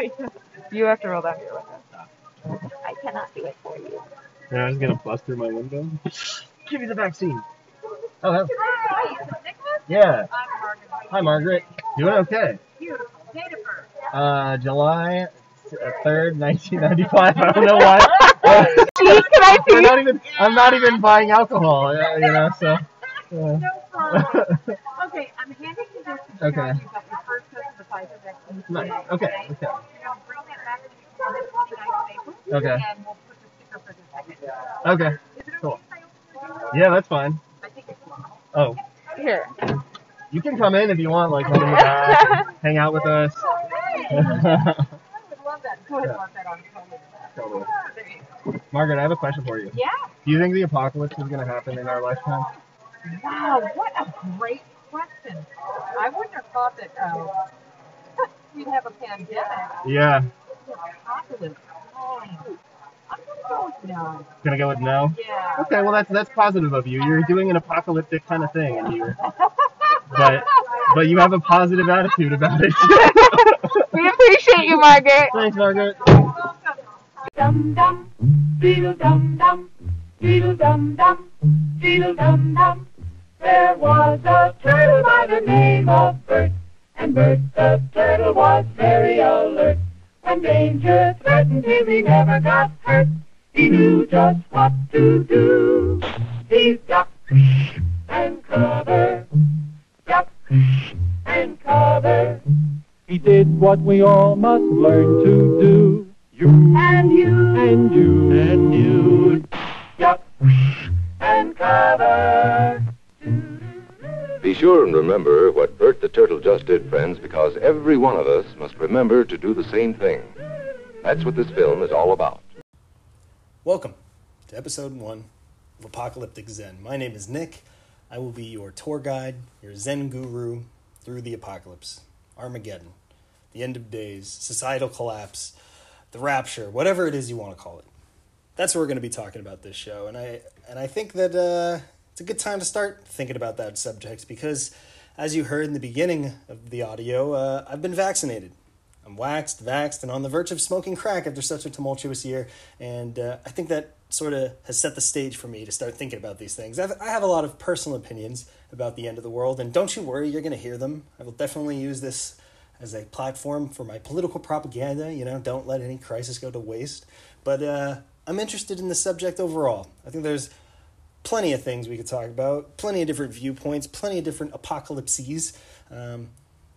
you have to roll down your window. I cannot do it for you. Yeah, I was gonna bust through my window. Give me the vaccine. Oh, hell. Hi, is this Nicholas? yeah. I'm Margaret. Hi, Margaret. Doing okay. Beautiful. Date of birth. Uh, July third, nineteen ninety-five. I don't know why. Gee, can I I'm see? not even. I'm not even buying alcohol. uh, You know, so. yeah. No problem. okay, I'm handing you this to Okay. you got your first dose of the Pfizer vaccine. Nice. Okay. Okay. Okay. Now bring that back to me on the 29th of April. Okay. And we'll put the sticker for the second. Okay. Okay Cool. if I open the door? Yeah, that's fine. I think it's fine. Oh, Here. you can come in if you want. Like, come in the back, hang out with us. I would love that. Go ahead and want that on Totally. There you go. Margaret, I have a question for you. Yeah. Do you think the apocalypse is going to happen in our lifetime? Wow, what a great question. I wouldn't have thought that uh, we'd have a pandemic. Yeah. Apocalypse. Oh, I'm gonna go with no. Gonna go with no. Yeah. Okay, well that's that's positive of you. You're doing an apocalyptic kind of thing, and you're, but but you have a positive attitude about it. We appreciate you, Margaret. Thanks, Margaret. dum dum, beetle dum dum, beetle dum dum, beetle dum dum. There was a turtle by the name of Bert, and Bert the turtle was very alert. When danger threatened him, he never got hurt. He knew just what to do. He ducked and covered, ducked and covered. He did what we all must learn to do. You And you and you And you. duck and cover. Be sure and remember what Bert the Turtle just did, friends, because every one of us must remember to do the same thing. That's what this film is all about. Welcome to episode one of Apocalyptic Zen. My name is Nick. I will be your tour guide, your Zen guru through the apocalypse, Armageddon, the end of days, societal collapse, the rapture, whatever it is you want to call it. That's what we're going to be talking about this show, and I and I think that uh, it's a good time to start thinking about that subject because, as you heard in the beginning of the audio, uh, I've been vaccinated. I'm waxed, vaxed, and on the verge of smoking crack after such a tumultuous year. And uh, I think that sort of has set the stage for me to start thinking about these things. I've, I have a lot of personal opinions about the end of the world, and don't you worry, you're going to hear them. I will definitely use this as a platform for my political propaganda. You know, don't let any crisis go to waste. But uh, I'm interested in the subject overall. I think there's plenty of things we could talk about, plenty of different viewpoints, plenty of different apocalypses um,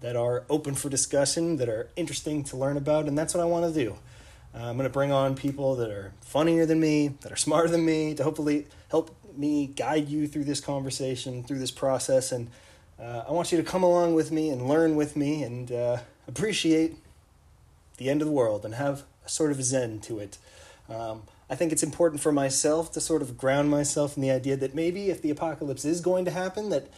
that are open for discussion, that are interesting to learn about, and that's what I want to do. Uh, I'm going to bring on people that are funnier than me, that are smarter than me, to hopefully help me guide you through this conversation, through this process, and uh, I want you to come along with me and learn with me and uh, appreciate the end of the world and have a sort of zen to it. Um, I think it's important for myself to sort of ground myself in the idea that maybe if the apocalypse is going to happen, that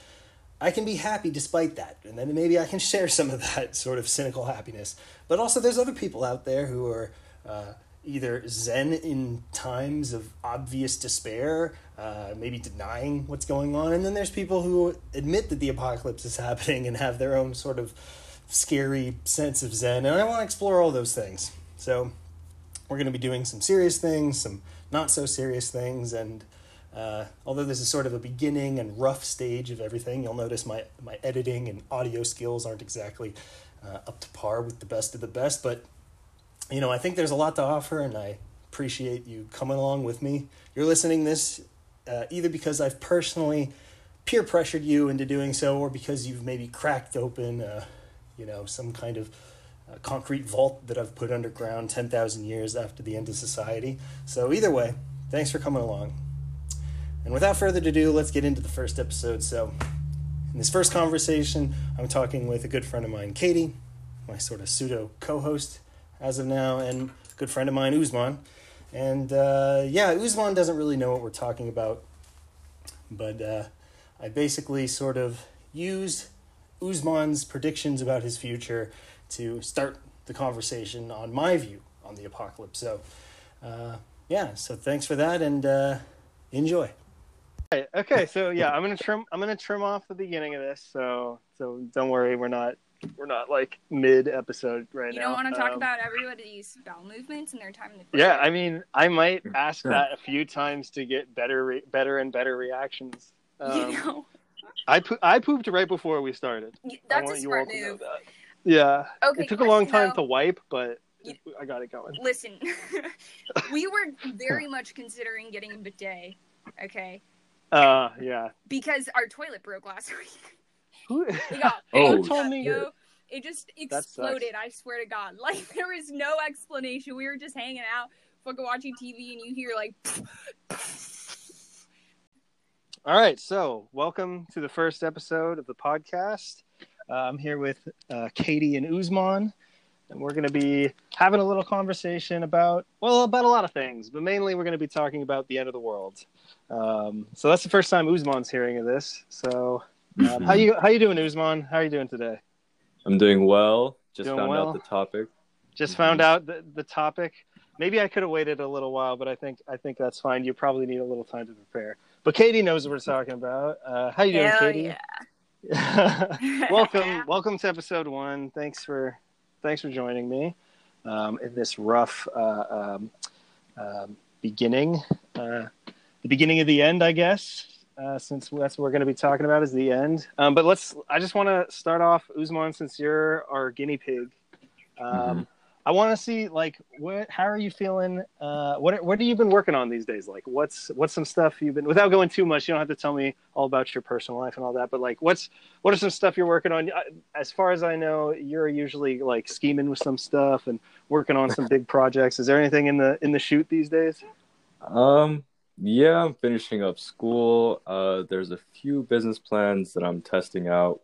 I can be happy despite that, and then maybe I can share some of that sort of cynical happiness. But also, there's other people out there who are uh, either zen in times of obvious despair, uh, maybe denying what's going on, and then there's people who admit that the apocalypse is happening and have their own sort of scary sense of zen. And I want to explore all those things. So we're going to be doing some serious things, some not so serious things, and uh, although this is sort of a beginning and rough stage of everything, you'll notice my, my editing and audio skills aren't exactly uh, up to par with the best of the best, but you know, I think there's a lot to offer, and I appreciate you coming along with me. You're listening this uh, either because I've personally peer pressured you into doing so, or because you've maybe cracked open, uh, you know, some kind of uh, concrete vault that I've put underground 10,000 years after the end of society. So, either way, thanks for coming along. And without further ado, let's get into the first episode. So, in this first conversation, I'm talking with a good friend of mine, Katie, my sort of pseudo co host as of now, and good friend of mine, Uzman. And uh, yeah, Uzman doesn't really know what we're talking about, but uh, I basically sort of used Uzman's predictions about his future to start the conversation on my view on the apocalypse. So, uh, yeah, so thanks for that and uh, enjoy. Right, Okay, so yeah, I'm gonna trim. I'm gonna trim off the beginning of this. So so don't worry, we're not we're not like mid episode right You now. You don't want to talk Um, about everybody's bowel movements and their time in the Yeah. I mean, I might ask that a few times to get better, re- better and better reactions. Um, you know, I po- I pooped right before we started. Y- I that's a want you all smart to know move. that. Yeah, Okay, it took a long time though. to wipe, but You- I got it going. Listen, we were very much considering getting a bidet. Okay, Uh, yeah. because our toilet broke last week. Who, We got Oh, fucked up, shit. It just exploded. I swear to God. Like there was no explanation. We were just hanging out, fucking watching TV, and you hear like. All right, so welcome to the first episode of the podcast. Uh, I'm here with uh, Katie and Uzman, and we're going to be having a little conversation about, well, about a lot of things, but mainly we're going to be talking about the end of the world. Um, so that's the first time Uzman's hearing of this. So, um, how you how you doing, Uzman? How are you doing today? I'm doing well. Just Doing found well? out the topic. Just found out the, the topic. Maybe I could have waited a little while, but I think I think that's fine. You probably need a little time to prepare. But Katie knows what we're talking about. Uh, how you doing, Hell Katie? yeah. welcome, welcome to episode one. Thanks for thanks for joining me um, in this rough uh, um, um, beginning, uh, the beginning of the end, I guess. Uh, since that's what we're going to be talking about is the end. Um, but let's. I just want to start off, Uzman, since you're our guinea pig. Um, Mhm. I want to see like what. How are you feeling? Uh, what What have you been working on these days? Like, what's what's some stuff you've been without going too much. You don't have to tell me all about your personal life and all that. But like, what's what are some stuff you're working on? As far as I know, you're usually like scheming with some stuff and working on some big projects. Is there anything in the in the shoot these days? Um, yeah, I'm finishing up school. Uh, there's a few business plans that I'm testing out,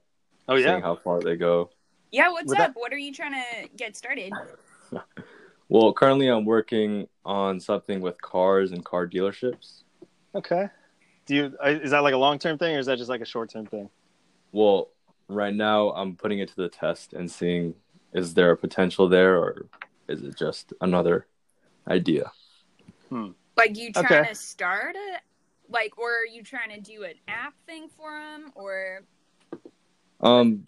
Oh seeing how far they go. Yeah, what's With up? that- What are you trying to get started? Well, currently I'm working on something with cars and car dealerships. okay. Do you uh, is that like a long term thing or is that just like a short term thing? Well, right now I'm putting it to the test and seeing is there a potential there or is it just another idea? Like you trying Okay. to start it? Like, or are you trying to do an app thing for them? Or Um,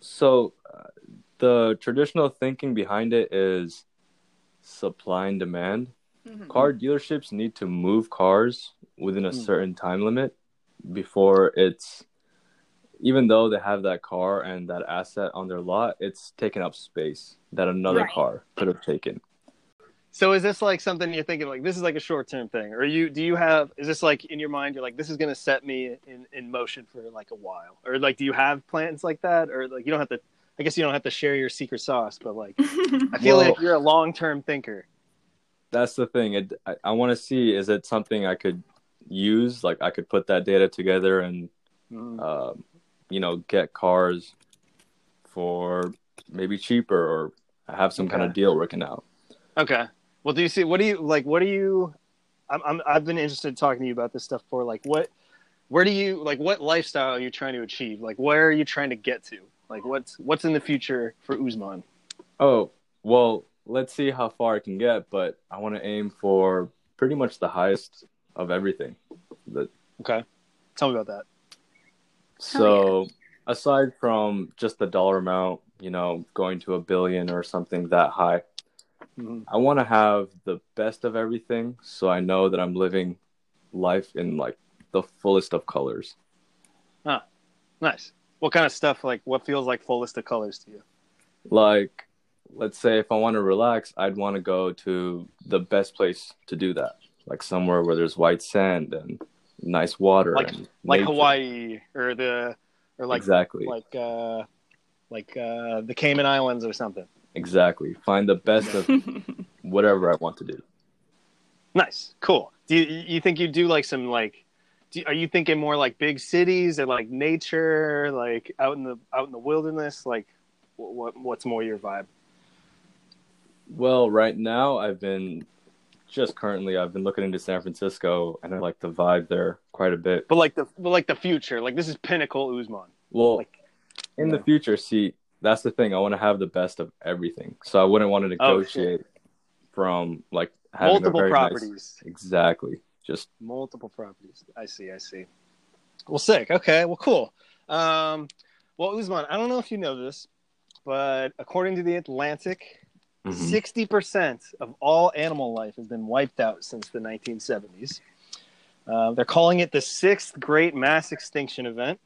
so uh, the traditional thinking behind it is supply and demand. Mhm. Car dealerships need to move cars within a Hmm. certain time limit before it's, even though they have that car and that asset on their lot, it's taking up space that another Right. car could have taken. So is this like something you're thinking like this is like a short term thing, or you do you have is this like in your mind you're like this is going to set me in in motion for like a while, or like do you have plans like that, or like you don't have to? I guess you don't have to share your secret sauce, but like I feel Well- like you're a long term thinker. That's the thing. It, I, I want to see is it something I could use? Like I could put that data together and Mm. um, you know, get cars for maybe cheaper or have some kind of deal working out. Okay. Well, do you see? What do you like? What do you? I'm, I'm I've been interested in talking to you about this stuff for like what? Where do you like? What lifestyle are you trying to achieve? Like, where are you trying to get to? Like, what's what's in the future for Uzman? Oh, well, let's see how far I can get, but I want to aim for pretty much the highest of everything. The, Okay. Tell me about that. so, aside from just the dollar amount, you know, going to a billion or something that high, Mhm. I want to have the best of everything so I know that I'm living life in like the fullest of colors. Ah, nice. What kind of stuff? Like, what feels like fullest of colors to you? Like, let's say if I want to relax, I'd want to go to the best place to do that, like somewhere where there's white sand and nice water, Like- and Like. Hawaii or the or like exactly, like uh like uh the Cayman Islands or something. Exactly. Find the best of whatever I want to do. Nice. Cool. Do you you think you do like some like do, are you thinking more like big cities or like nature, like out in the out in the wilderness? Like, what what's more your vibe? Well, right now I've been just currently I've been looking into San Francisco and I like the vibe there quite a bit. But like the but like the future, like this is pinnacle Uzman. Well, Like, in yeah. the future, see, that's the thing. I want to have the best of everything. So I wouldn't want to Oh, negotiate from like having multiple very nice- properties, exactly. Just multiple properties. I see. I see. Well, sick. Okay. Well, cool. Um, well, Uzman, I don't know if you know this, but according to the Atlantic, Mhm. 60% of all animal life has been wiped out since the 1970s. Uh, they're calling it the sixth great mass extinction event,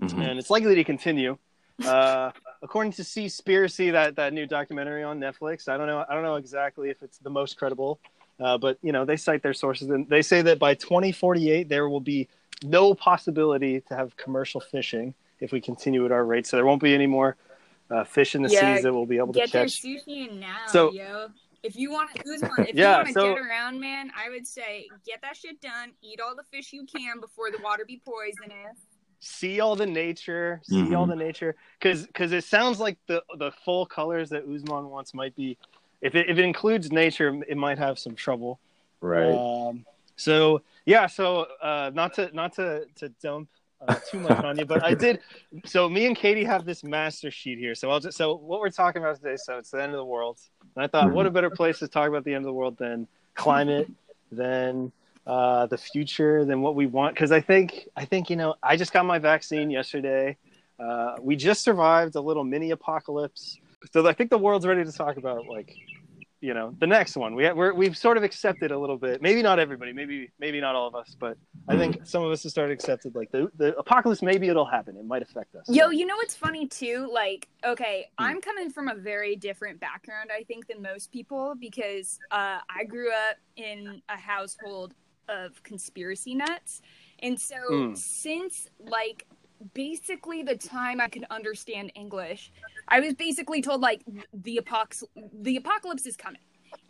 Mhm. and it's likely to continue. Uh, according to Seaspiracy, that that new documentary on Netflix, I don't know, I don't know exactly if it's the most credible, uh, but you know they cite their sources and they say that by 2048 there will be no possibility to have commercial fishing if we continue at our rate. So there won't be any more uh, fish in the Yeah, seas that we'll be able to catch. Get your sushi in now, So- yo. If you want to, if Yeah, you want to so- get around, man, I would say get that shit done. Eat all the fish you can before the water be poisonous. See all the nature, see all Mhm. the nature, because because it sounds like the the full colors that Uzman wants might be, if it if it includes nature, it might have some trouble. Right. Um, so yeah, so uh, not to not to to dump uh, too much on you, but I did. So me and Katie have this master sheet here. So I'll just so what we're talking about today. So it's the end of the world, and I thought, what a better place to talk about the end of the world than climate, than uh, the future, than what we want. Because I think I think you know I just got my vaccine yesterday. Uh, we just survived a little mini apocalypse, so I think the world's ready to talk about like you know the next one. We we're, we've sort of accepted a little bit. Maybe not everybody. Maybe maybe not all of us, but I think some of us have started accepted like the the apocalypse. Maybe it'll happen. It might affect us. Yo, you know what's funny too? Like, okay, Hmm. I'm coming from a very different background, I think, than most people because uh, I grew up in a household of conspiracy nuts. And so, Hmm. since like basically the time I could understand English, I was basically told like the apox the apocalypse is coming.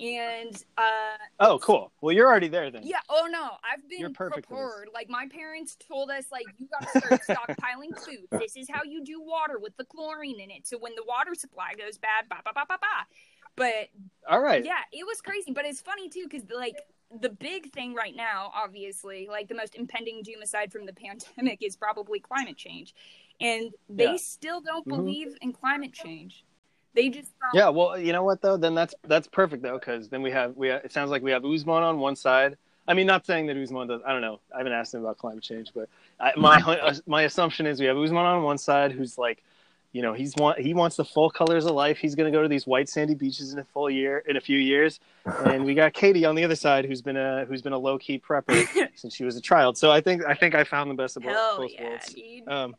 And uh Oh, cool. Well, you're already there then. yeah, oh no, I've been You're perfect for this. prepared. Like my parents told us, like you got to start stockpiling food. This is how you do water with the chlorine in it. So when the water supply goes bad, ba ba ba ba ba. But All right. yeah, it was crazy. But it's funny too because like the big thing right now, obviously, like the most impending doom aside from the pandemic is probably climate change, and they Yeah. still don't Mhm. believe in climate change. They just don't. Yeah. Well, you know what though? Then that's that's perfect though, because then we have we have, it sounds like we have Uzman on one side. I mean, not saying that Uzman does. I don't know. I haven't asked him about climate change, but I, my my assumption is we have Uzman on one side, who's like, you know, he's want he wants the full colors of life. He's going to go to these white sandy beaches in a full year in a few years, and we got Katie on the other side, who's been a who's been a low key prepper since she was a child. So I think I think I found the best of both, Hell both yeah, worlds. dude. Um,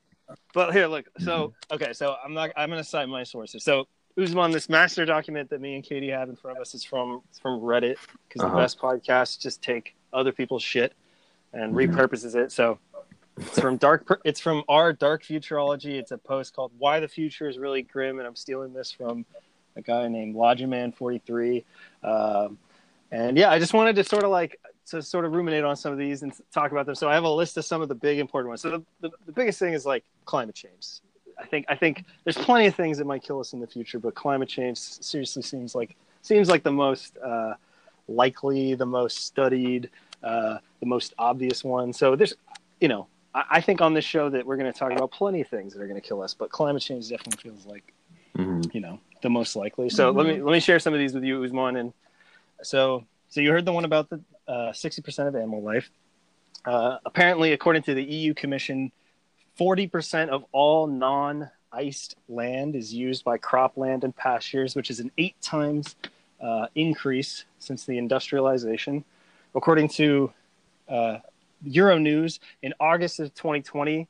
but here, look. So okay, so I'm not. I'm going to cite my sources. So Uzman, this master document that me and Katie have in front of us is from from Reddit because Uh-huh. the best podcasts just take other people's shit and Mhm. repurposes it. So it's from dark. It's from our dark futurology. It's a post called "Why the Future is Really Grim," and I'm stealing this from a guy named Logiman43. Um, and yeah, I just wanted to sort of like to sort of ruminate on some of these and talk about them. So I have a list of some of the big important ones. So the, the, the biggest thing is like climate change. I think I think there's plenty of things that might kill us in the future, but climate change seriously seems like seems like the most uh, likely, the most studied, uh, the most obvious one. So there's, you know, I, I think on this show that we're going to talk about plenty of things that are going to kill us, but climate change definitely feels like Mhm. you know the most likely. So let me let me share some of these with you, Usman. And so so you heard the one about the uh, sixty percent of animal life. Uh, apparently, according to the EU Commission, forty percent of all non-iced land is used by cropland and pastures, which is an eight times uh, increase since the industrialization. According to uh, Euronews, in August of 2020,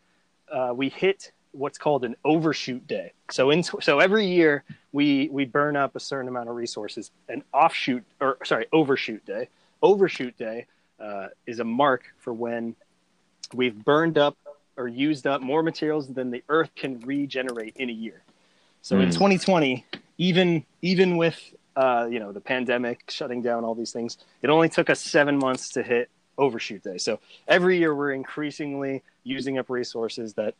uh, we hit what's called an overshoot day. So in so every year we we burn up a certain amount of resources. An offshoot or sorry overshoot day. Overshoot day uh, is a mark for when we've burned up or used up more materials than the Earth can regenerate in a year. So in Mm. 2020, even even with uh, you know the pandemic shutting down all these things, it only took us seven months to hit overshoot day. So every year we're increasingly using up resources that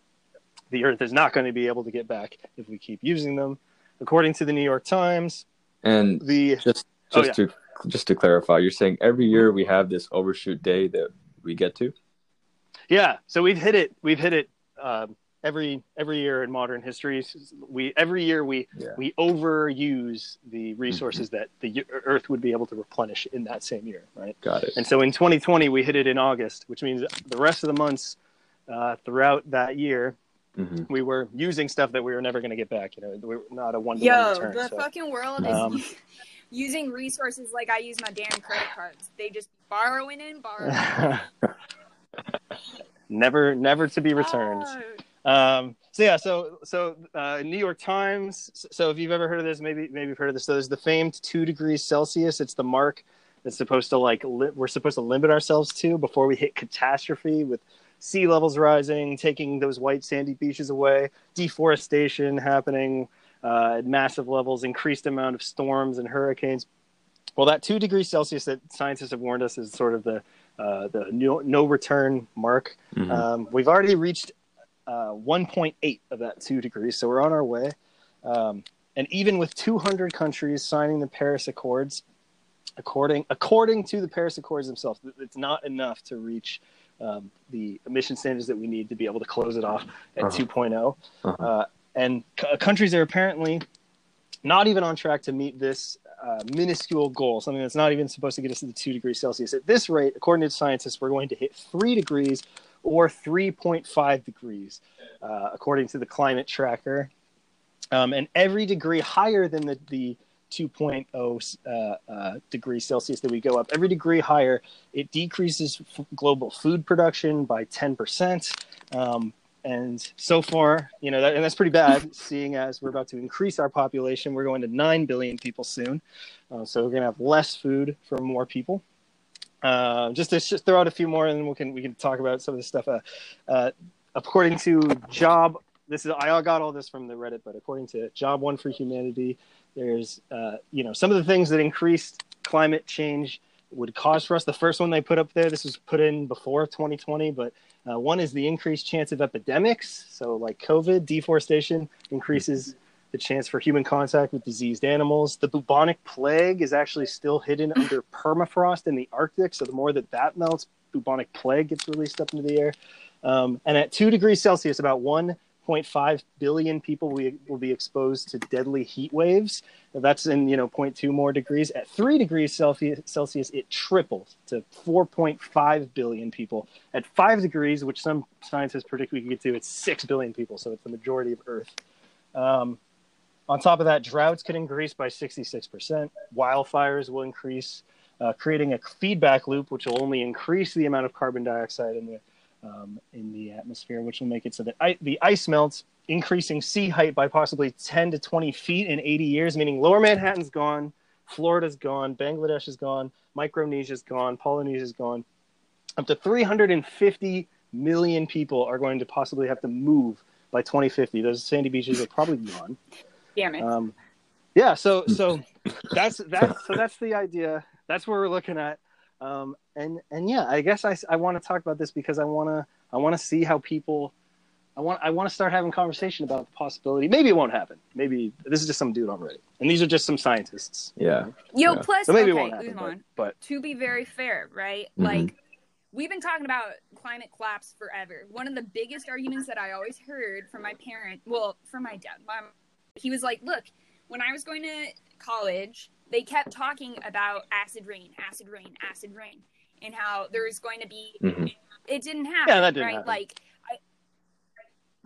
the Earth is not going to be able to get back if we keep using them. According to the New York Times, And the just Oh, just to just to clarify, you're saying every year we have this overshoot day that we get to. yeah, so we've hit it. We've hit it um, every every year in modern history. We every year we Yeah. we overuse the resources that the Earth would be able to replenish in that same year, right? Got it. And so in 2020, we hit it in August, which means the rest of the months uh, throughout that year, hmm we were using stuff that we were never going to get back. You know, we're not a one to one Yo, return. the so. fucking world is um, using resources like I use my damn credit cards. They just borrowing and borrowing. never, never to be returned. Oh. Um, so yeah, so so uh, New York Times. So if you've ever heard of this, maybe maybe you've heard of this. So there's the famed two degrees Celsius. It's the mark that's supposed to like li- we're supposed to limit ourselves to before we hit catastrophe with sea levels rising, taking those white sandy beaches away, deforestation happening uh, at massive levels, increased amount of storms and hurricanes. Well, that two degrees Celsius that scientists have warned us is sort of the uh, the no, no return mark. Mhm. Um, we've already reached uh, 1.8 of that two degrees, so we're on our way. Um, and even with 200 countries signing the Paris Accords, according according to the Paris Accords themselves, it's not enough to reach um, the emission standards that we need to be able to close it off at Uh-huh. 2.0. Uh-huh. Uh, and c- countries are apparently not even on track to meet this uh, minuscule goal, something that's not even supposed to get us to the two degrees Celsius. At this rate, according to scientists, we're going to hit three degrees or 3.5 degrees, uh, according to the climate tracker. Um, and every degree higher than the, the 2.0 uh, uh, degrees Celsius that we go up, every degree higher, it decreases f- global food production by 10%. Um, and so far, you know, that, and that's pretty bad, seeing as we're about to increase our population. We're going to 9 billion people soon. Uh, so we're going to have less food for more people. Uh, just to just throw out a few more, and then we can we can talk about some of this stuff. Uh, uh, according to Job, this is I got all this from the Reddit, but according to Job One for Humanity, there's uh, you know some of the things that increased climate change would cause for us. The first one they put up there, this was put in before 2020, but uh, one is the increased chance of epidemics. So like COVID, deforestation increases the chance for human contact with diseased animals. The bubonic plague is actually still hidden under permafrost in the Arctic. So the more that that melts, bubonic plague gets released up into the air. Um, and at two degrees Celsius, about 1.5 billion people will, will be exposed to deadly heat waves. That's in you know 0.2 more degrees. At three degrees Celsius, Celsius, it triples to 4.5 billion people. At five degrees, which some scientists predict we could get to, it's six billion people. So it's the majority of Earth. Um, on top of that, droughts could increase by 66%. Wildfires will increase, uh, creating a feedback loop, which will only increase the amount of carbon dioxide in the um, in the atmosphere, which will make it so that I, the ice melts, increasing sea height by possibly 10 to 20 feet in 80 years, meaning Lower Manhattan's gone, Florida's gone, Bangladesh is gone, Micronesia's gone, Polynesia's gone. Up to 350 million people are going to possibly have to move by 2050. Those sandy beaches are probably gone. Damn it. Um, yeah, so so that's that's so that's the idea. That's what we're looking at. Um, and and yeah, I guess I, I want to talk about this because I want to I want to see how people I want I want to start having conversation about the possibility. Maybe it won't happen. Maybe this is just some dude on Reddit, and these are just some scientists. Yeah. Yo, Yeah. plus, So maybe okay, it won't happen. But, Usman, but to be very fair, right? Mhm. Like, we've been talking about climate collapse forever. One of the biggest arguments that I always heard from my parent, well, from my dad, my, he was like, look, when I was going to college, they kept talking about acid rain, acid rain, acid rain, and how there was going to be, Mhm. it didn't happen. Yeah, that didn't right? happen. Like,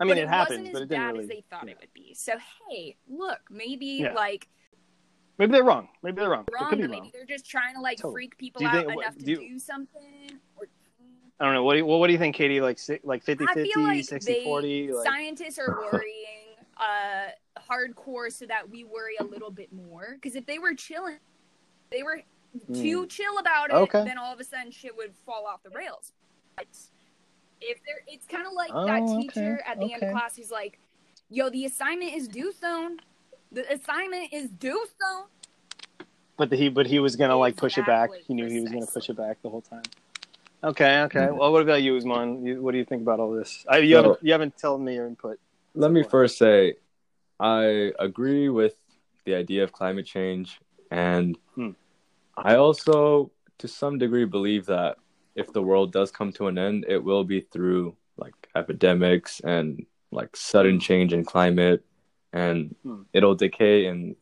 I mean, but it, happens, wasn't but as it didn't bad really. as they thought it would be. So, hey, look, maybe Yeah. like Maybe they're wrong. Maybe they're wrong. wrong, it but wrong. maybe they're just trying to like Totally. freak people Do out think- what- enough to do do, something. Or, I don't know. What do you, well, what do you think, Katie? Like like 50 50, like 60 40? Like, scientists are worrying uh, hardcore so that we worry a little bit more. Because if they were chilling, they were too chill about it, Hmm. Okay. then all of a sudden shit would fall off the rails. But if they're, it's kind of like Oh, that okay, teacher at the end of class who's like, "Yo, the assignment is due soon. The assignment is due soon." but he but he was gonna like push it back. He knew he was gonna push it back the whole time. Okay, okay. Mhm. Well, what about you, Usman? You, what do you think about all this? I, you So- haven't you haven't told me your input. Let me So- first say, I agree with the idea of climate change, and Hmm. I also, to some degree, believe that if the world does come to an end, it will be through like epidemics and like sudden change in climate, and Hmm. it'll decay in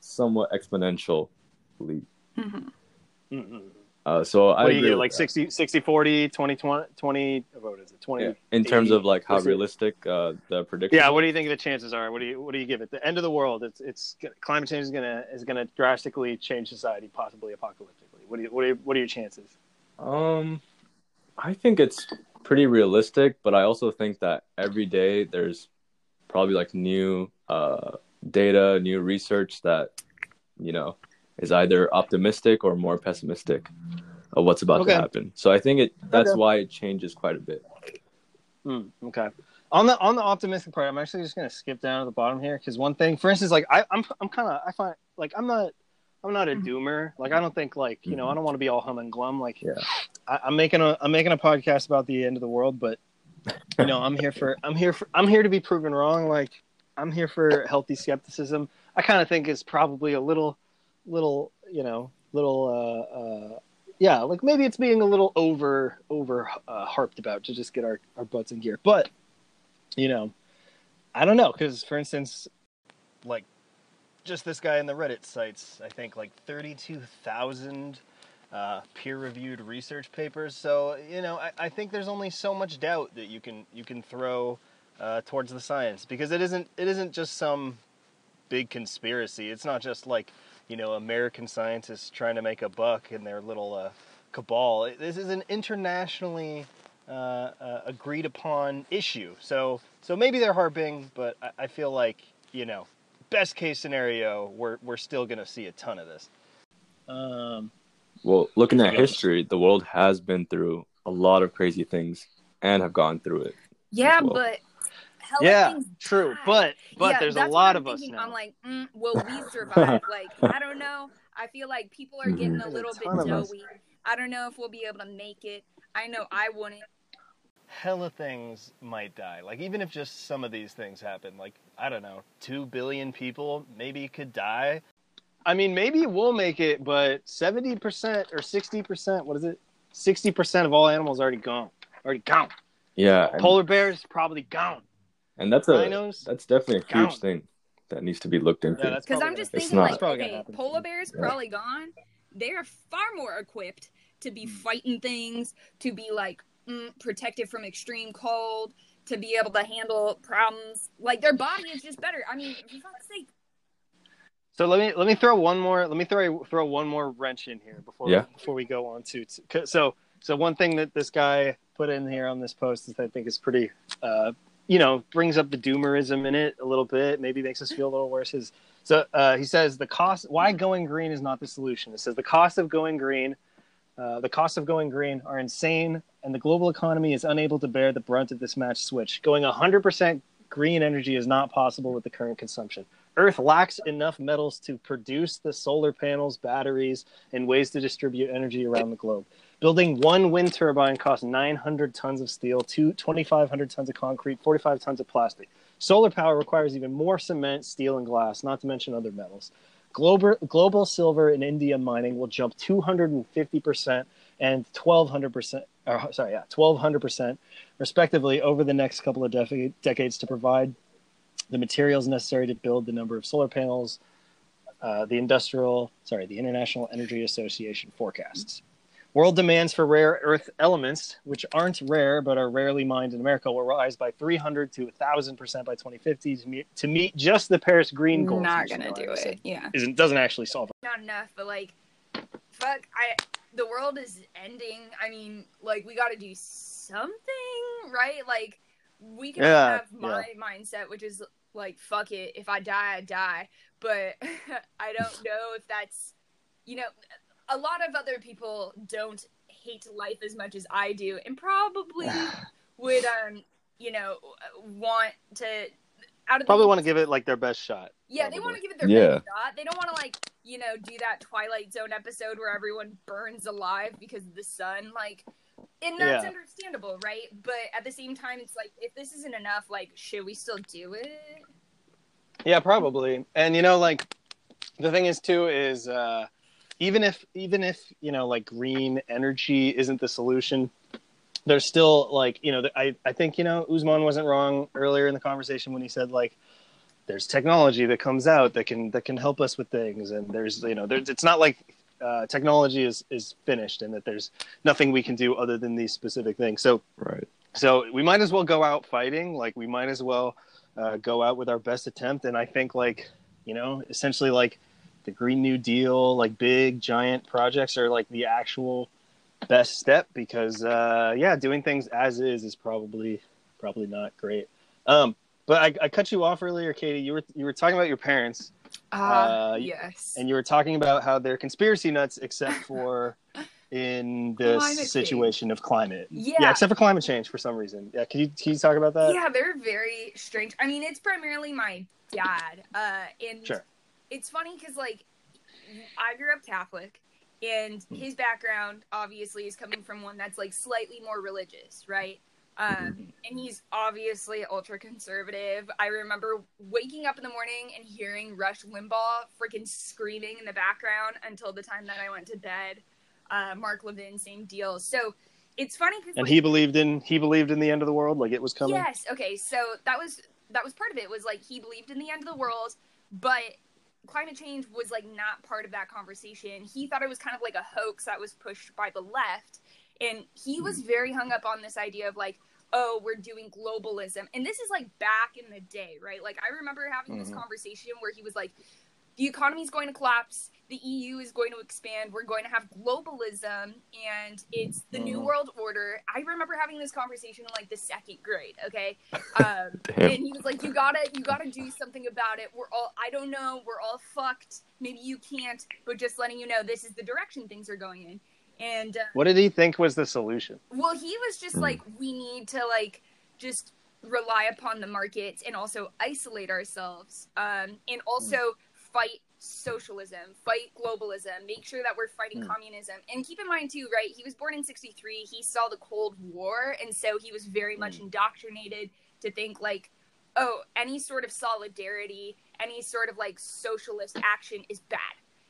somewhat exponential leap. Mm-mm. Uh, so I do you get? Like that. 60, 60 40, 20, 20, 20 what is it? 20. Yeah, in terms 80, of like how realistic uh, the prediction. Yeah, what do you think the chances are? What do you what do you give it? The end of the world. It's it's climate change is gonna is gonna drastically change society, possibly apocalyptically. What do you what are what are your chances? Um, I think it's pretty realistic, but I also think that every day there's probably like new uh, data, new research that you know is either optimistic or more pessimistic of what's about Okay. to happen. So I think it that's Okay. why it changes quite a bit. Hmm, okay. On the on the optimistic part, I'm actually just gonna skip down to the bottom here because one thing, for instance, like I, I'm I'm kind of I find like I'm not I'm not a doomer. Like I don't think like you know I don't want to be all hum and glum. Like Yeah. I, I'm making a I'm making a podcast about the end of the world, but you know I'm here for I'm here for I'm here to be proven wrong. Like I'm here for healthy skepticism. I kind of think it's probably a little little you know little uh, uh yeah like maybe it's being a little over over uh, harped about to just get our our butts in gear, but you know I don't know because for instance like just this guy in the Reddit cites I think like thirty two thousand uh, peer-reviewed research papers. So you know, I, I think there's only so much doubt that you can you can throw uh, towards the science because it isn't it isn't just some big conspiracy. It's not just like you know American scientists trying to make a buck in their little uh, cabal. This is an internationally uh, uh, agreed upon issue. So so maybe they're harping, but I, I feel like you know best case scenario we're we're still gonna see a ton of this. Um, Well, looking at history, the world has been through a lot of crazy things and have gone through it. Yeah, well. but hella yeah, things true, die. but but Yeah, there's a lot of I'm us thinking. now. I'm like, mm, will we survive? like, I don't know. I feel like people are getting a There's a little bit ton doughy. I don't know if we'll be able to make it. I know I wouldn't. hella things might die. Like even if just some of these things happen, like I don't know, two billion people maybe could die. I mean, maybe we'll make it, but seventy percent or sixty percent, what is it? Sixty percent of all animals already gone, already gone. Yeah, and, Polar bears probably gone. And that's a Rhinos, that's definitely a huge Gone. thing that needs to be looked into. yeah, Because probably I'm just thinking, not. like, okay, polar bears Yeah. probably gone. They're far more equipped to be fighting things, to be like mm, protected from extreme cold, to be able to handle problems. Like their body is just better. I mean, for fuck's sake. So let me let me throw one more let me throw throw one more wrench in here before Yeah. before we go on to to- so so one thing that this guy put in here on this post is I think is pretty uh, you know brings up the doomerism in it a little bit maybe makes us feel a little worse. Is so uh, he says the cost why going green is not the solution. It says the cost of going green uh, the costs of going green are insane and the global economy is unable to bear the brunt of this match switch. Going 100% green energy is not possible with the current consumption. Earth lacks enough metals to produce the solar panels, batteries, and ways to distribute energy around the globe. Building one wind turbine costs 900 tons of steel, two- 2,500 tons of concrete, 45 tons of plastic. Solar power requires even more cement, steel, and glass, not to mention other metals. Global, global silver and indium mining will jump 250% and 1,200%, or, sorry, yeah, 1,200% respectively over the next couple of deca- decades to provide the materials necessary to build the number of solar panels uh, the industrial sorry the international energy association forecasts world demands for rare earth elements which aren't rare but are rarely mined in america will rise by 300 to 1000% by 2050 to meet, to meet just the paris green goals Not gonna do it. Yeah. isn't doesn't actually solve it not enough, but like, fuck, I the world is ending. I mean, like we got to do something, right? Like we can Yeah, have my mindset, which is like, fuck it, if I die, I die. But I don't know if that's, you know, a lot of other people don't hate life as much as I do, and probably would, um, you know, want to. Out of probably the, want to give it like their best shot yeah, they want to give it their Yeah. best shot. They don't want to like, you know, do that Twilight Zone episode where everyone burns alive because of the sun. Like, and that's Yeah. understandable, right? But at the same time, it's like if this isn't enough, like, should we still do it? Yeah, probably. And you know, like the thing is too is uh, even if even if you know like green energy isn't the solution, there's still like you know I I think you know Usman wasn't wrong earlier in the conversation when he said like there's technology that comes out that can that can help us with things and there's you know there's it's not like uh, technology is is finished and that there's nothing we can do other than these specific things. So Right. so we might as well go out fighting. Like we might as well uh, go out with our best attempt. And I think like you know essentially like the Green New Deal, like big giant projects are like the actual best step because uh, yeah, doing things as is is probably probably not great. Um, but I, I cut you off earlier, Katie. You were you were talking about your parents, Ah, Uh, yes. and you were talking about how they're conspiracy nuts, except for in this Climate change. situation of climate. Yeah. except for climate change for some reason. Yeah, can you can you talk about that? yeah, they're very strange. I mean, it's primarily my dad. Uh, and Sure. It's funny because like I grew up Catholic, and Hmm. his background obviously is coming from one that's like slightly more religious, right? Um, and he's obviously ultra conservative. I remember waking up in the morning and hearing Rush Limbaugh freaking screaming in the background until the time that I went to bed. Uh, Mark Levin, same deal. So it's funny because And he believed in he believed in the end of the world, like it was coming. Yes. Okay. So that was that was part of it. Was like he believed in the end of the world, but climate change was like not part of that conversation. He thought it was kind of like a hoax that was pushed by the left, and he was very hung up on this idea of like, oh, we're doing globalism, and this is like back in the day, right? Like I remember having this Mhm. conversation where he was like, the economy is going to collapse. The EU is going to expand. We're going to have globalism, and it's the new Mhm. world order. I remember having this conversation in like the second grade. Okay, um, and he was like, "You gotta, you gotta do something about it. We're all, I don't know, we're all fucked. Maybe you can't, but just letting you know, this is the direction things are going in." And uh, What did he think was the solution? well, he was just Mm. like, we need to like just rely upon the markets and also isolate ourselves, um, and also fight socialism, fight globalism, make sure that we're fighting Mm. communism. And keep in mind too, right? He was born in '63. He saw the Cold War, and so he was very much indoctrinated to think like, oh, any sort of solidarity, any sort of like socialist action is bad,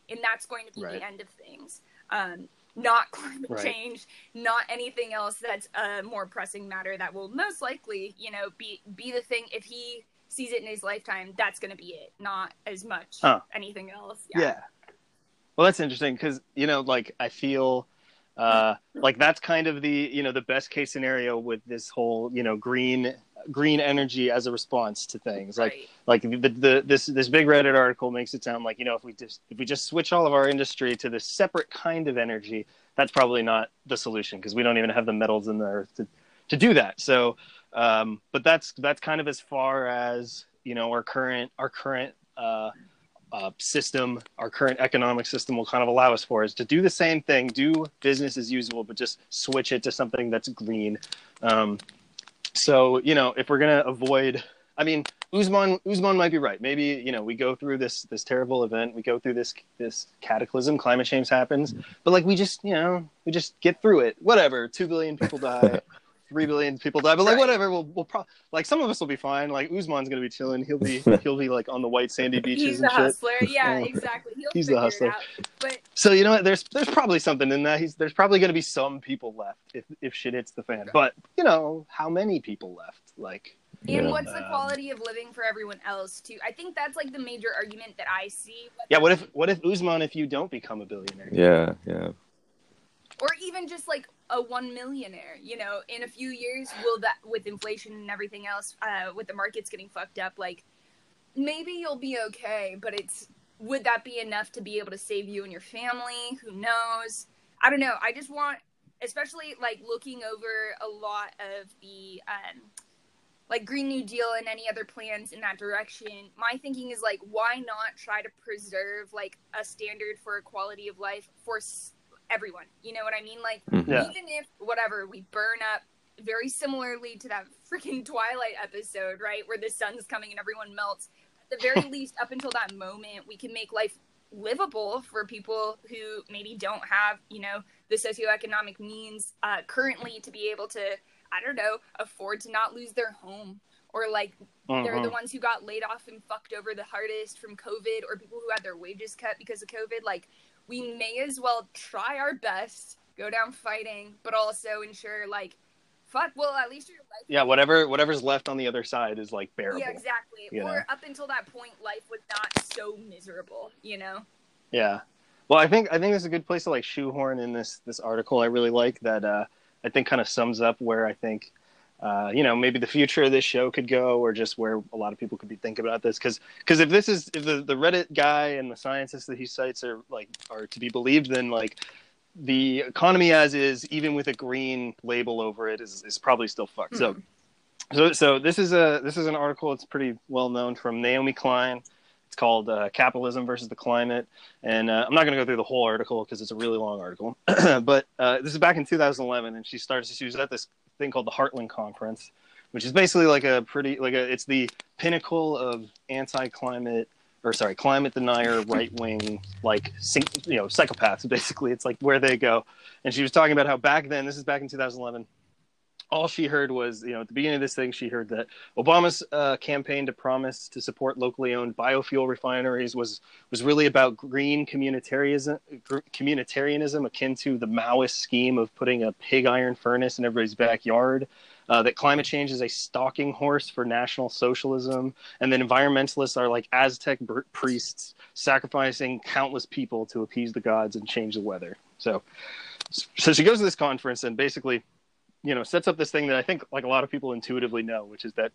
and that's going to be Right. the end of things. Um, not climate Right. change, not anything else that's a more pressing matter that will most likely, you know, be be the thing. If he sees it in his lifetime, that's going to be it. Not as much Huh. anything else. Yeah. Well, that's interesting because you know, like I feel uh, like that's kind of the you know the best case scenario with this whole you know green green energy as a response to things. Like like the, the this this big Reddit article makes it sound like you know if we just if we just switch all of our industry to this separate kind of energy, that's probably not the solution because we don't even have the metals in the earth to to do that. So, um, but that's that's kind of as far as you know our current our current uh, uh, system, our current economic system will kind of allow us for is to do the same thing, do business as usual, but just switch it to something that's green. Um, so you know, if we're gonna avoid, I mean, Usman Usman might be right. Maybe you know we go through this this terrible event, we go through this this cataclysm, climate change happens, but like we just you know we just get through it. Whatever, two billion people die. Three billion people die, but like Right. whatever, we'll we'll pro- like some of us will be fine. Like Usman's gonna be chilling. He'll be he'll be like on the white sandy beaches He's and the shit. hustler. Yeah, exactly. He'll He's the hustler. It out. But So you know what? There's there's probably something in that. He's there's probably going to be some people left if if shit hits the fan. But you know how many people left? Like and Yeah. what's the Um, quality of living for everyone else too? I think that's like the major argument that I see. yeah, what if what if Usman if you don't become a billionaire? Yeah, yeah. or even just like a one millionaire you know in a few years will that with inflation and everything else uh with the markets getting fucked up like maybe you'll be okay but it's would that be enough to be able to save you and your family? Who knows? I don't know. I just want especially like looking over a lot of the um like green new deal and any other plans in that direction. My thinking is like why not try to preserve like a standard for a quality of life for everyone you know what i mean like Mhm. Yeah. even if whatever we burn up very similarly to that freaking twilight episode right where the sun's coming and everyone melts at the very least up until that moment we can make life livable for people who maybe don't have you know the socioeconomic means uh, currently to be able to i don't know afford to not lose their home or like they're the Mhm. ones who got laid off and fucked over the hardest from covid or people who had their wages cut because of covid like we may as well try our best go down fighting but also ensure like fuck well at least your life Yeah, whatever whatever's left on the other side is like bearable. yeah exactly or know? up until that point life was not so miserable you know Yeah. Well, I think I think this is a good place to like shoehorn in this this article. I really like that. Uh, I think kind of sums up where I think uh, you know maybe the future of this show could go, or just where a lot of people could be thinking about this. Because because if this is if the the Reddit guy and the scientists that he cites are like are to be believed, then like the economy as is, even with a green label over it, is is probably still fucked. So. So, so this is a this is an article. It's pretty well known from Naomi Klein. It's called uh, "Capitalism versus the Climate," and uh, I'm not going to go through the whole article because it's a really long article. but uh, this is back in 2011, and she starts. She was at this thing called the Heartland Conference, which is basically like a pretty like a it's the pinnacle of anti-climate or sorry climate denier right wing like you know psychopaths. Basically, it's like where they go. And she was talking about how back then, this is back in 2011 all she heard was, you know, at the beginning of this thing, she heard that Obama's uh, campaign to promise to support locally owned biofuel refineries was was really about green communitarianism, communitarianism akin to the Maoist scheme of putting a pig iron furnace in everybody's backyard. Uh, that climate change is a stalking horse for national socialism, and that environmentalists are like Aztec priests sacrificing countless people to appease the gods and change the weather. So, so she goes to this conference and basically you know sets up this thing that I think like a lot of people intuitively know, which is that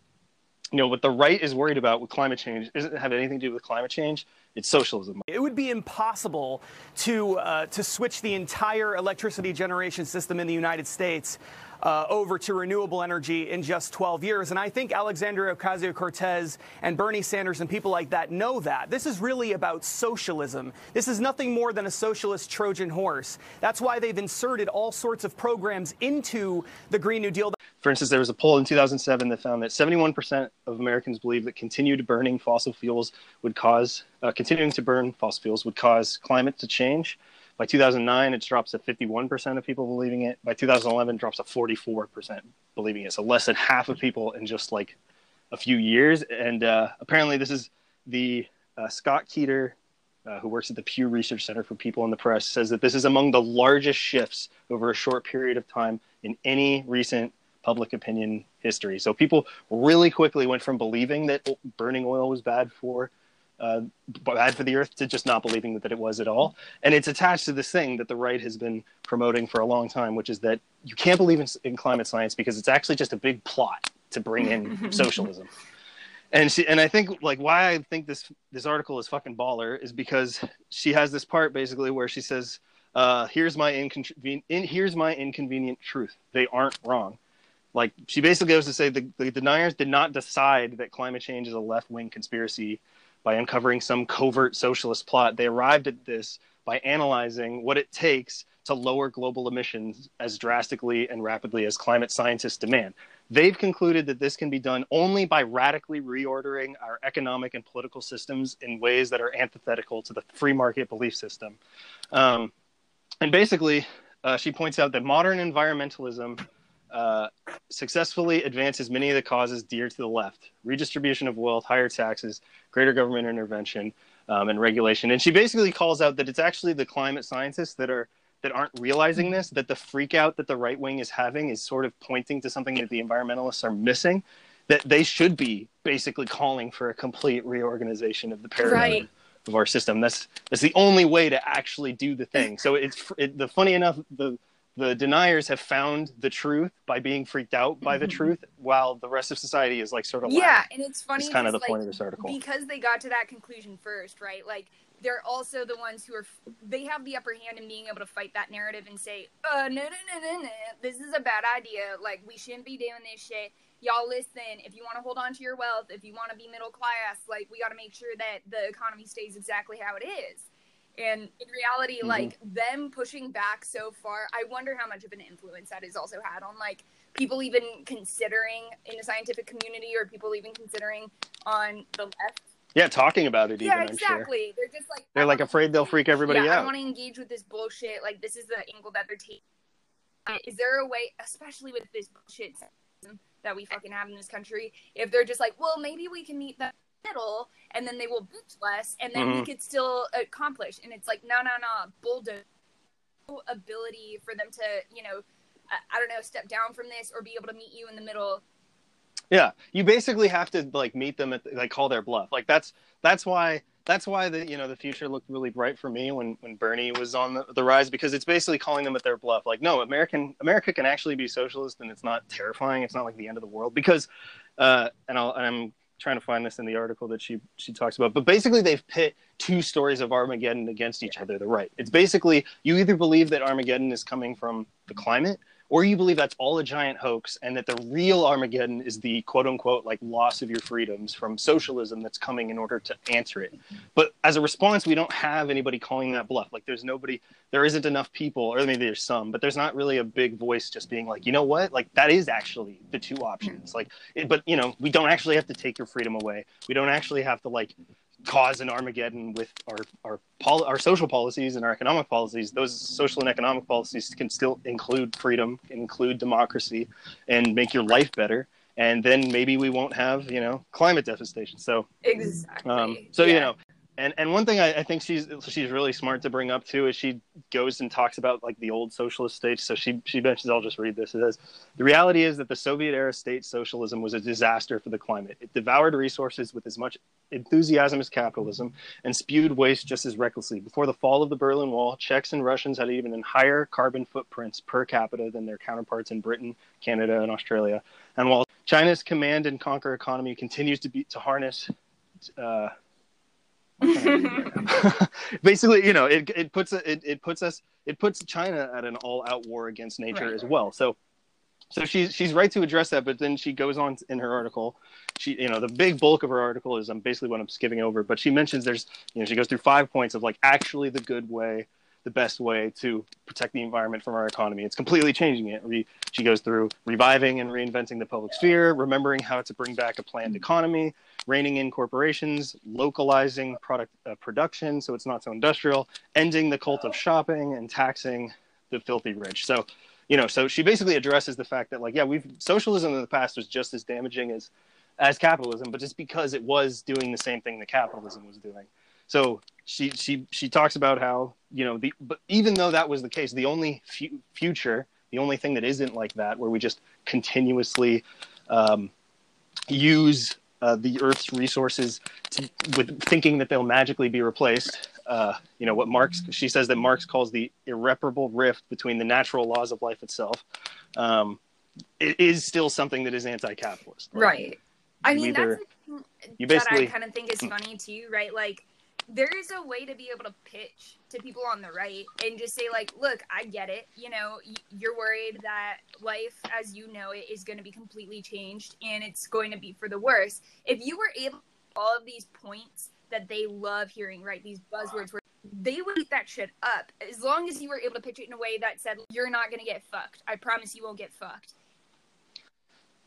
you know what the right is worried about with climate change doesn't have anything to do with climate change. It's socialism. It would be impossible to uh, to switch the entire electricity generation system in the United States uh, over to renewable energy in just 12 years. And I think Alexandria Ocasio Cortez and Bernie Sanders and people like that know that. This is really about socialism. This is nothing more than a socialist Trojan horse. That's why they've inserted all sorts of programs into the Green New Deal. For instance, there was a poll in 2007 that found that 71% of Americans believe that continued burning fossil fuels would cause, uh, continuing to burn fossil fuels would cause climate to change. By 2009, it drops to 51% of people believing it. By 2011, it drops to 44% believing it. So less than half of people in just like a few years. And uh, apparently, this is the uh, Scott Keeter, uh, who works at the Pew Research Center for People in the Press, says that this is among the largest shifts over a short period of time in any recent public opinion history. So people really quickly went from believing that burning oil was bad for uh, bad for the earth to just not believing that, that it was at all. And it's attached to this thing that the right has been promoting for a long time, which is that you can't believe in, in climate science because it's actually just a big plot to bring in socialism. And she, and I think like why I think this this article is fucking baller is because she has this part basically where she says, uh, "Here's my inconven- in, here's my inconvenient truth. They aren't wrong." Like she basically goes to say the, the deniers did not decide that climate change is a left wing conspiracy by uncovering some covert socialist plot. They arrived at this by analyzing what it takes to lower global emissions as drastically and rapidly as climate scientists demand. They've concluded that this can be done only by radically reordering our economic and political systems in ways that are antithetical to the free market belief system. Um, and basically, uh, she points out that modern environmentalism uh, successfully advances many of the causes dear to the left redistribution of wealth, higher taxes, greater government intervention, um, and regulation. And she basically calls out that it's actually the climate scientists that are that aren't realizing this that the freak out that the right wing is having is sort of pointing to something that the environmentalists are missing that they should be basically calling for a complete reorganization of the paradigm Right. of our system that's that's the only way to actually do the thing so it's it, the funny enough the the deniers have found the truth by being freaked out by the truth while the rest of society is like sort of Mm-hmm. Yeah, laughing. and it's funny. It's kind of the 'cause, point of this article. because they got to that conclusion first, right? Like they're also the ones who are they have the upper hand in being able to fight that narrative and say, "Uh, no, no, no, no, no, this is a bad idea. Like we shouldn't be doing this shit." Y'all listen. If you want to hold on to your wealth, if you want to be middle class, like we got to make sure that the economy stays exactly how it is. And in reality, Mhm. like them pushing back so far, I wonder how much of an influence that has also had on like people even considering in the scientific community or people even considering on the left. yeah, talking about it even, yeah, I'm sure. exactly. They're just like They're like afraid they'll freak everybody yeah, I out. want to engage with this bullshit. Like this is the angle that they're taking. Uh, Is there a way, especially with this bullshit that we fucking have in this country, if they're just like, well, maybe we can meet the middle, and then they will bitch less, and then we Mhm. could still accomplish. And it's like, no, no, no, bulldoze. No ability for them to, you know, I, I don't know, step down from this or be able to meet you in the middle. Yeah, you basically have to like meet them at like call their bluff. Like that's that's why that's why the you know the future looked really bright for me when when Bernie was on the, the rise because it's basically calling them at their bluff. Like, no, American America can actually be socialist and it's not terrifying. It's not like the end of the world because, uh, and I'll and I'm trying to find this in the article that she she talks about. But basically, they've pit two stories of Armageddon against each other. The right. It's basically you either believe that Armageddon is coming from the climate or you believe that's all a giant hoax and that the real Armageddon is the quote unquote like loss of your freedoms from socialism that's coming in order to answer it. But as a response, we don't have anybody calling that bluff. Like there's nobody, there isn't enough people, or maybe there's some, but there's not really a big voice just being like, you know what, like that is actually the two options. Like, it, but you know, we don't actually have to take your freedom away. We don't actually have to like cause an Armageddon with our our pol- our social policies and our economic policies. Those social and economic policies can still include freedom, include democracy, and make your life better. And then maybe we won't have you know climate devastation. So Exactly. um, so Yeah. you know, and and one thing I, I think she's she's really smart to bring up too is she goes and talks about like the old socialist states. So she she mentions I'll just read this. It says the reality is that the Soviet era state socialism was a disaster for the climate. It devoured resources with as much enthusiasm as capitalism and spewed waste just as recklessly. Before the fall of the Berlin Wall, Czechs and Russians had even higher carbon footprints per capita than their counterparts in Britain, Canada, and Australia. And while China's command and conquer economy continues to be to harness uh, what can I read right now? basically you know it, it puts it, it puts us it puts china at an all-out war against nature Right. as well so so she's she's right to address that but then she goes on in her article she you know the big bulk of her article is um, basically what i'm skipping over but she mentions there's you know she goes through five points of like actually the good way the best way to protect the environment from our economy it's completely changing it Re- she goes through reviving and reinventing the public sphere remembering how to bring back a planned economy reining in corporations, localizing product uh, production so it's not so industrial, ending the cult of shopping, and taxing the filthy rich. So, you know, so she basically addresses the fact that, like, yeah, we've socialism in the past was just as damaging as as capitalism, but just because it was doing the same thing that capitalism was doing. So she she she talks about how you know the but even though that was the case, the only fu- future, the only thing that isn't like that, where we just continuously um, use uh, the Earth's resources to, with thinking that they'll magically be replaced. Uh, you know what Marx? She says that Marx calls the irreparable rift between the natural laws of life itself. Um, it is still something that is anti-capitalist. Like, Right. I mean, either- that's the thing you that basically- I kind of think is funny too, right? Like, there is a way to be able to pitch to people on the right and just say, like, look, I get it. You know, you're worried that life as you know it is going to be completely changed and it's going to be for the worse. If you were able all of these points that they love hearing, right? These buzzwords where they would eat that shit up as long as you were able to pitch it in a way that said, you're not going to get fucked. I promise you won't get fucked.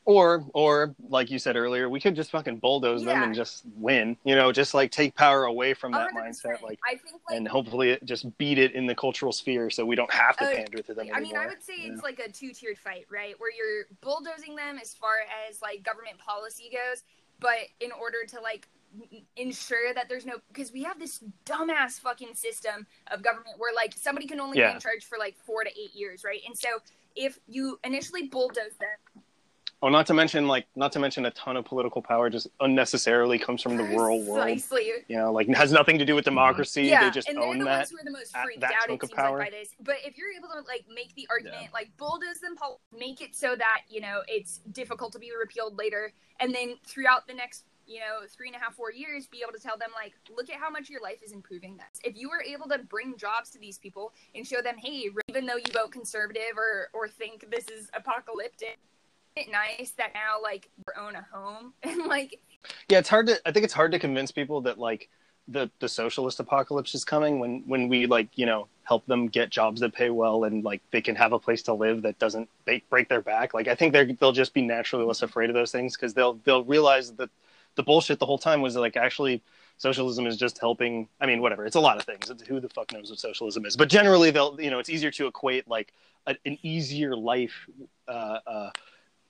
Or, or like you said earlier, we could just fucking bulldoze them and just win. You know, just like take power away from that 100%. mindset, like, I think, like, and hopefully it just beat it in the cultural sphere, so we don't have to Uh, pander to them I mean. I would say you it's like a two-tiered fight, right? Where you're bulldozing them as far as like government policy goes, but in order to like ensure that there's no because we have this dumbass fucking system of government where like somebody can only Yeah. be in charge for like four to eight years, right? And so if you initially bulldoze them, Oh, not to mention like not to mention a ton of political power just unnecessarily comes from the rural world. precisely. You know, like has nothing to do with mm-hmm. democracy. Yeah, they just and own the that. ones who are the most freaked that out. chunk It of seems like power. by this, but if you're able to like make the argument, like bulldoze them, pol- make it so that you know it's difficult to be repealed later, and then throughout the next you know three and a half four years, be able to tell them like, look at how much your life is improving. This if you were able to bring jobs to these people and show them, hey, even though you vote conservative or or think this is apocalyptic. It nice that now like you own a home and like Yeah, it's hard to. I think it's hard to convince people that like the the socialist apocalypse is coming when when we like you know help them get jobs that pay well and like they can have a place to live that doesn't break break their back. Like I think they they'll just be naturally less afraid of those things because they'll they'll realize that the bullshit the whole time was like actually socialism is just helping. I mean, whatever. It's a lot of things. It's, who the fuck knows what socialism is? But generally, they'll you know it's easier to equate like a, an easier life. Uh, uh,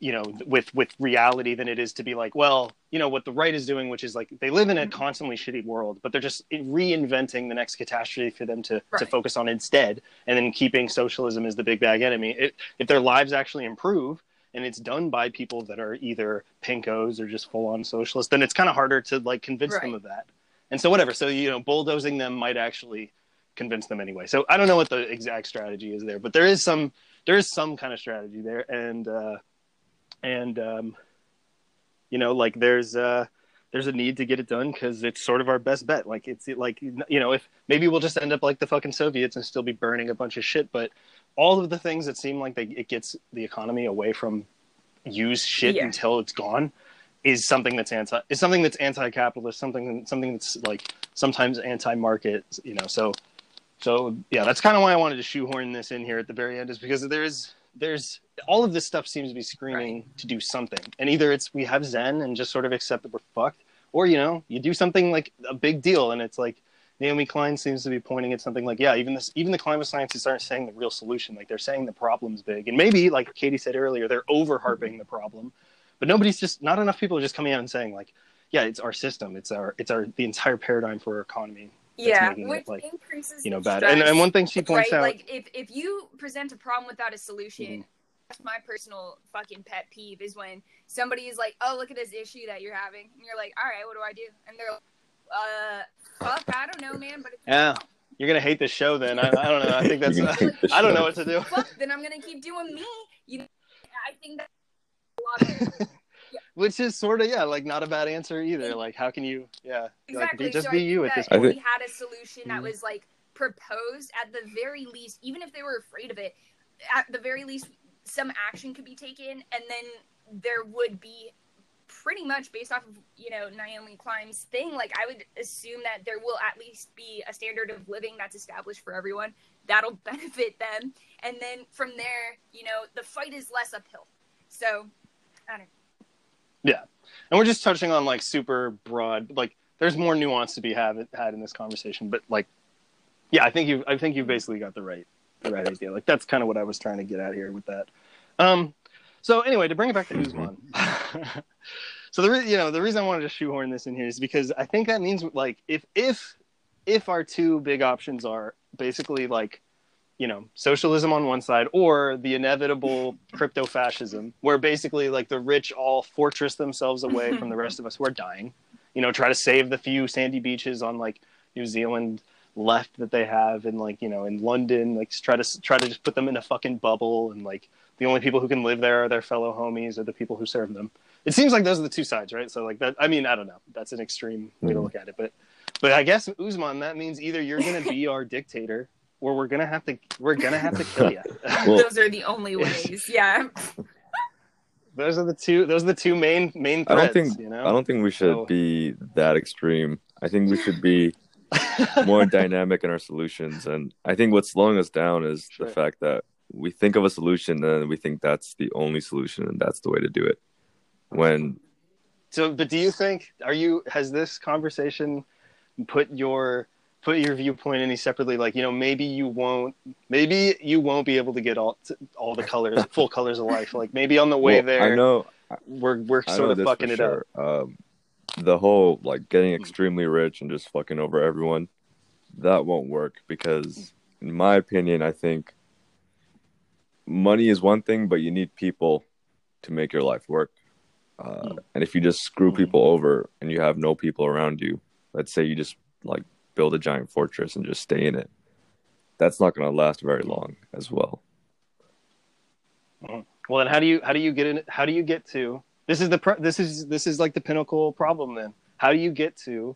you know with with reality than it is to be like well you know what the right is doing which is like they live in a constantly shitty world but they're just reinventing the next catastrophe for them to to focus on instead. And then keeping socialism as the big bag enemy. It, if their lives actually improve and it's done by people that are either pinkos or just full on socialists then it's kind of harder to like convince them of that. And so whatever. So you know, bulldozing them might actually convince them anyway. So I don't know what the exact strategy is there, but there is some there is some kind of strategy there, and uh, and um, you know, like there's uh, there's a need to get it done because it's sort of our best bet. Like it's like you know, if maybe we'll just end up like the fucking Soviets and still be burning a bunch of shit, but all of the things that seem like they, it gets the economy away from used shit Yeah. until it's gone is something that's anti is something that's anti-capitalist something something that's like sometimes anti-market you know so so yeah that's kind of why i wanted to shoehorn this in here at the very end is because there's there's all of this stuff seems to be screaming to do something. And either it's we have zen and just sort of accept that we're fucked or you know you do something like a big deal and it's like naomi klein seems to be pointing at something like yeah even this even the climate scientists aren't saying the real solution. Like they're saying the problem's big. And maybe like katie said earlier they're over harping the problem. But nobody's just not enough people are just coming out and saying like yeah it's our system. It's our it's our the entire paradigm for our economy yeah, making it, which like, increases you know bad. And, stress, and one thing she points right? out Like if if you present a problem without a solution, Mhm. That's my personal fucking pet peeve is when somebody is like, "Oh, look at this issue that you're having," and you're like, "All right, what do I do?" And they're like, "Uh, fuck, I don't know, man." But if yeah. you're gonna hate the show then. I, I don't know. I think that's You're gonna hate the i don't know what to do. Fuck, then I'm gonna keep doing me. You, know, I think that a lot of which is sort of yeah like not a bad answer either. Like how can you yeah exactly. like, be, just so be you at this point. we had a solution that was like proposed at the very least, even if they were afraid of it, at the very least, some action could be taken, and then there would be pretty much based off of you know Naomi Klein's thing. Like I would assume that there will at least be a standard of living that's established for everyone that'll benefit them, and then from there, you know, the fight is less uphill. So I don't. Yeah and we're just touching on like super broad like there's more nuance to be have, had in this conversation but like yeah i think you i think you basically got the right the right idea. Like that's kind of what i was trying to get at here with that. Um so anyway to bring it back to Usman. so the re- you know the reason i wanted to shoehorn this in here is because i think that means like if if if our two big options are basically like you know socialism on one side or the inevitable crypto fascism where basically like the rich all fortress themselves away from the rest of us who are dying you know try to save the few sandy beaches on like new zealand left that they have and like you know in london like try to try to just put them in a fucking bubble and like the only people who can live there are their fellow homies or the people who serve them it seems like those are the two sides right so like that i mean i don't know that's an extreme way to hmm. look at it but but i guess usman that means either you're gonna be our dictator or we're gonna have to we're gonna have to kill you Well- Those are the only ways. Yeah. those are the two those are the two main main I don't think you know I don't think we should So- be that extreme. I think we should be more dynamic in our solutions. And I think what's slowing us down is Sure. the fact that we think of a solution and we think that's the only solution and that's the way to do it. When So, but do you think are you has this conversation put your put your viewpoint any separately? Like, you know, maybe you won't, maybe you won't be able to get all all the colors, full colors of life. Like, maybe on the way well, there, I know we're we're sort of fucking it up. Um, the whole like getting extremely rich and just fucking over everyone, that won't work because, in my opinion, I think money is one thing, but you need people to make your life work. Uh, Mm. and if you just screw Mhm. people over and you have no people around you, let's say you just like build a giant fortress and just stay in it, that's not going to last very long as well. Well, then how do you how do you get in? How do you get to this? Is the pro, this is this is like the pinnacle problem. Then how do you get to,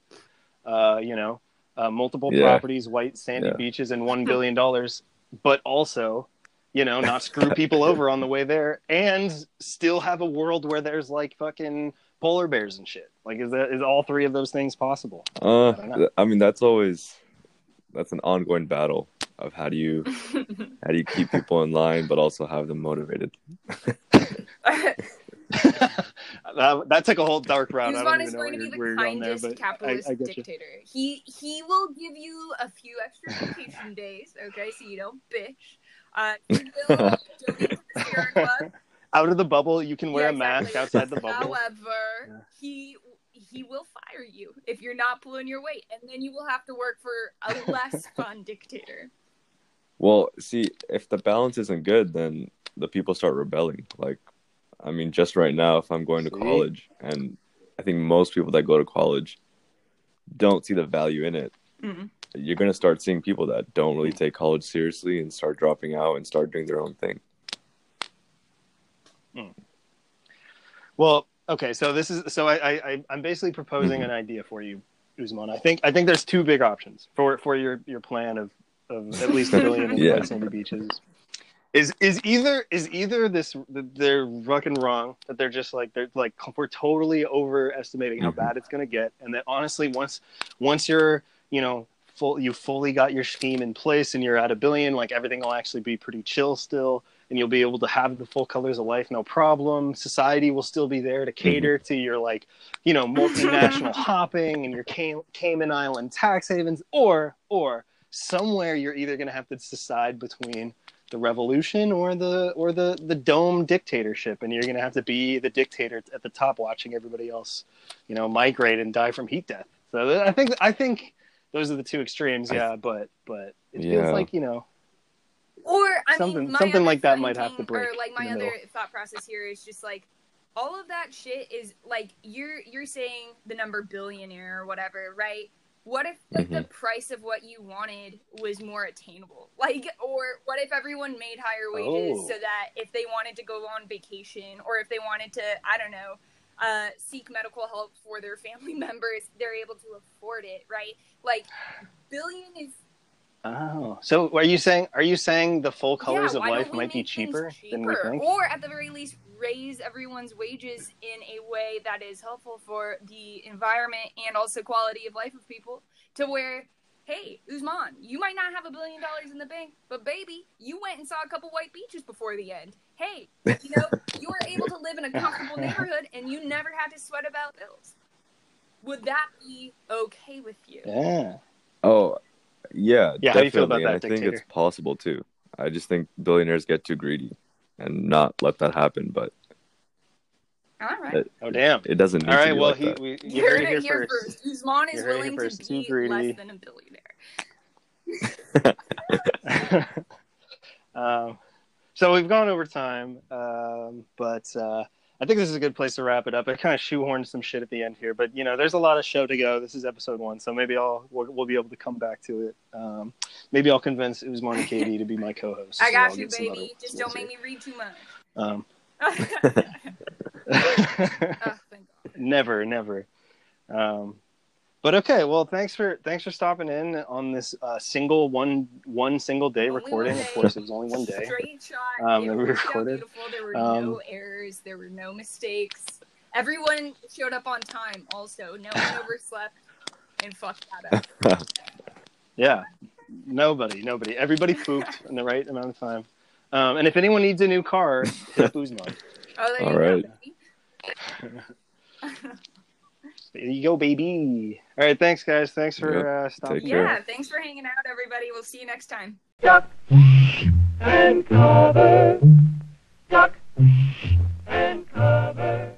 uh, you know, uh, multiple Yeah. properties, white sandy Yeah. beaches, and one billion dollars, but also, you know, not screw people over on the way there, and still have a world where there's like fucking polar bears and shit. Like, is that is all three of those things possible? Uh, don't know. th- I mean, that's always that's an ongoing battle of how do you how do you keep people in line but also have them motivated. that, that took a whole dark route. I don't Usman even is know going to where be you're, where the you're there, kindest but I, capitalist I get you. dictator. He he will give you a few extra vacation days, okay, so you don't bitch. Uh, he will donate to Club. Out of the bubble, you can wear Yeah, a mask exactly. outside the bubble. However, Yeah. he he will fire you if you're not pulling your weight, and then you will have to work for a less fun dictator. Well, see, if the balance isn't good, then the people start rebelling. Like, I mean, just right now, if I'm going to See? college, and I think most people that go to college, don't see the value in it, Mhm. you're gonna start seeing people that don't really mm-hmm. take college seriously and start dropping out and start doing their own thing. Hmm. Well, okay, so this is so I, I I- I'm basically proposing mm-hmm. an idea for you, Usman. I think I think there's two big options for for your your plan of of at least a billion Yeah. sandy beaches. Is is either is either this they're fucking wrong that they're just like they're like we're totally overestimating how Mhm. bad it's gonna get, and that honestly once once you're you know full you fully got your scheme in place and you're at a billion, like everything will actually be pretty chill still and you'll be able to have the full colors of life no problem society will still be there to cater to your like you know multinational hopping and your Cay- cayman island tax havens or or somewhere you're either going to have to decide between the revolution or the or the the dome dictatorship and you're going to have to be the dictator at the top watching everybody else you know migrate and die from heat death so i think i think those are the two extremes I- yeah but but it Yeah. feels like you know Or I Something- mean, something like that might have to thinking- Or like my other middle. thought process here is just like all of that shit is like you're you're saying the number billionaire or whatever, right? What if like the price of what you wanted was more attainable? Like, or what if everyone made higher wages Oh. so that if they wanted to go on vacation or if they wanted to, I don't know, uh, seek medical help for their family members, they're able to afford it, right? Like, billion is Oh, so are you saying are you saying the full colors Yeah, of life might be things cheaper, than we cheaper? think? Or at the very least, raise everyone's wages in a way that is helpful for the environment and also quality of life of people. To where, hey, Usman, you might not have a billion dollars in the bank, but baby, you went and saw a couple white beaches before the end. Hey, you know, you were able to live in a comfortable neighborhood and you never had to sweat about bills. Would that be okay with you? Yeah. Oh, yeah, Yeah, how do you feel about and that, I think it's possible too. I just think billionaires get too greedy and not let that happen, but All right. it, Oh damn. it doesn't need All to be Well, like he that. we, you You're heard it here hear first. first. Usman is You heard willing first. to Too be greedy. less than a billionaire. um, so we've gone over time, um, but uh, I think this is a good place to wrap it up. I kind of shoehorned some shit at the end here, but you know, there's a lot of show to go. This is episode one, so maybe I'll we'll, we'll be able to come back to it. Um, maybe I'll convince Usman and Katie to be my co-host. I got I'll you, baby. Just don't here. make me read too much. Um, oh, thank God. never, never. Um, but okay, well, thanks for thanks for stopping in on this uh, single one one single day Only recording. one Of course, it was only one day. Straight shot. Um, it that we worked out recorded. beautiful. There were Um, no errors. There were no mistakes. Everyone showed up on time. Also, no one overslept and fucked that up. Yeah, nobody, nobody, everybody pooped in the right amount of time. Um, and if anyone needs a new car, hit up Usman. Oh, there All you right. There you go, baby. All right, thanks, guys. Thanks for yep. uh, stopping. Yeah, thanks for hanging out, everybody. We'll see you next time. Duck and cover. Duck and cover.